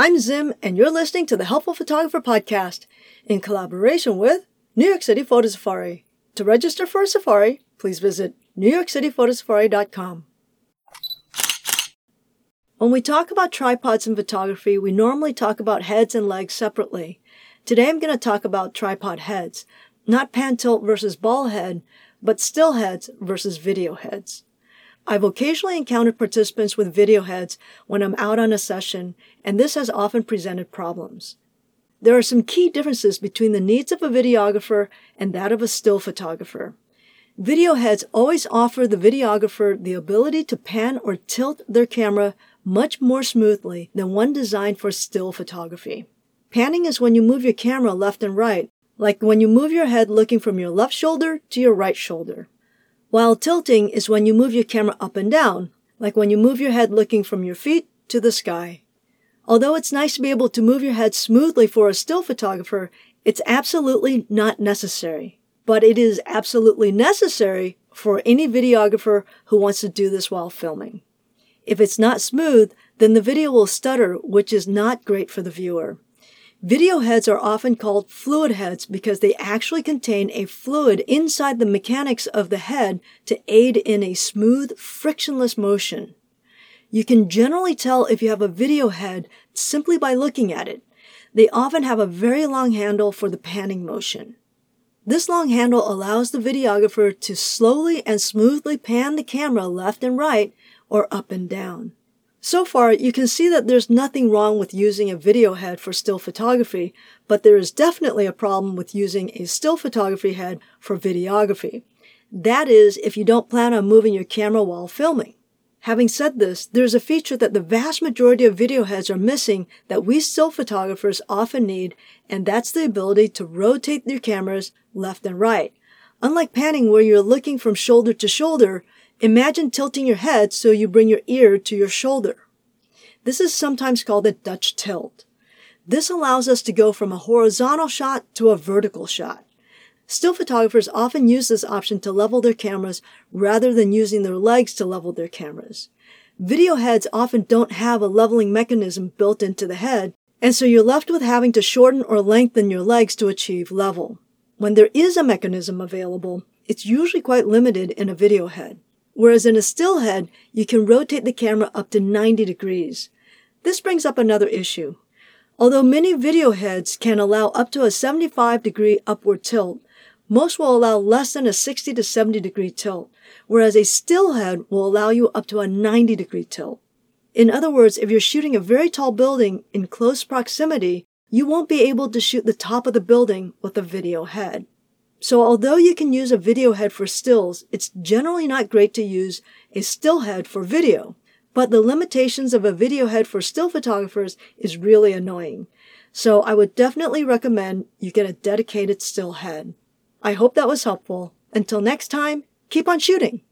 I'm Zim, and you're listening to the Helpful Photographer Podcast in collaboration with New York City Photo Safari. To register for a safari, please visit newyorkcityphotosafari.com. When we talk about tripods in photography, we normally talk about heads and legs separately. Today I'm going to talk about tripod heads, not pan tilt versus ball head, but still heads versus video heads. I've occasionally encountered participants with video heads when I'm out on a session, and this has often presented problems. There are some key differences between the needs of a videographer and that of a still photographer. Video heads always offer the videographer the ability to pan or tilt their camera much more smoothly than one designed for still photography. Panning is when you move your camera left and right, like when you move your head looking from your left shoulder to your right shoulder while tilting is when you move your camera up and down, like when you move your head looking from your feet to the sky. Although it's nice to be able to move your head smoothly for a still photographer, it's absolutely not necessary. But it is absolutely necessary for any videographer who wants to do this while filming. If it's not smooth, then the video will stutter, which is not great for the viewer. Video heads are often called fluid heads because they actually contain a fluid inside the mechanics of the head to aid in a smooth, frictionless motion. You can generally tell if you have a video head simply by looking at it. They often have a very long handle for the panning motion. This long handle allows the videographer to slowly and smoothly pan the camera left and right or up and down. So far, you can see that there's nothing wrong with using a video head for still photography, but there is definitely a problem with using a still photography head for videography. That is, if you don't plan on moving your camera while filming. Having said this, there's a feature that the vast majority of video heads are missing that we still photographers often need, and that's the ability to rotate your cameras left and right. Unlike panning where you're looking from shoulder to shoulder, Imagine tilting your head so you bring your ear to your shoulder. This is sometimes called a Dutch tilt. This allows us to go from a horizontal shot to a vertical shot. Still photographers often use this option to level their cameras rather than using their legs to level their cameras. Video heads often don't have a leveling mechanism built into the head, and so you're left with having to shorten or lengthen your legs to achieve level. When there is a mechanism available, it's usually quite limited in a video head whereas in a still head, you can rotate the camera up to 90 degrees. This brings up another issue. Although many video heads can allow up to a 75 degree upward tilt, most will allow less than a 60 to 70 degree tilt, whereas a still head will allow you up to a 90 degree tilt. In other words, if you're shooting a very tall building in close proximity, you won't be able to shoot the top of the building with a video head. So although you can use a video head for stills, it's generally not great to use a still head for video. But the limitations of a video head for still photographers is really annoying. So I would definitely recommend you get a dedicated still head. I hope that was helpful. Until next time, keep on shooting!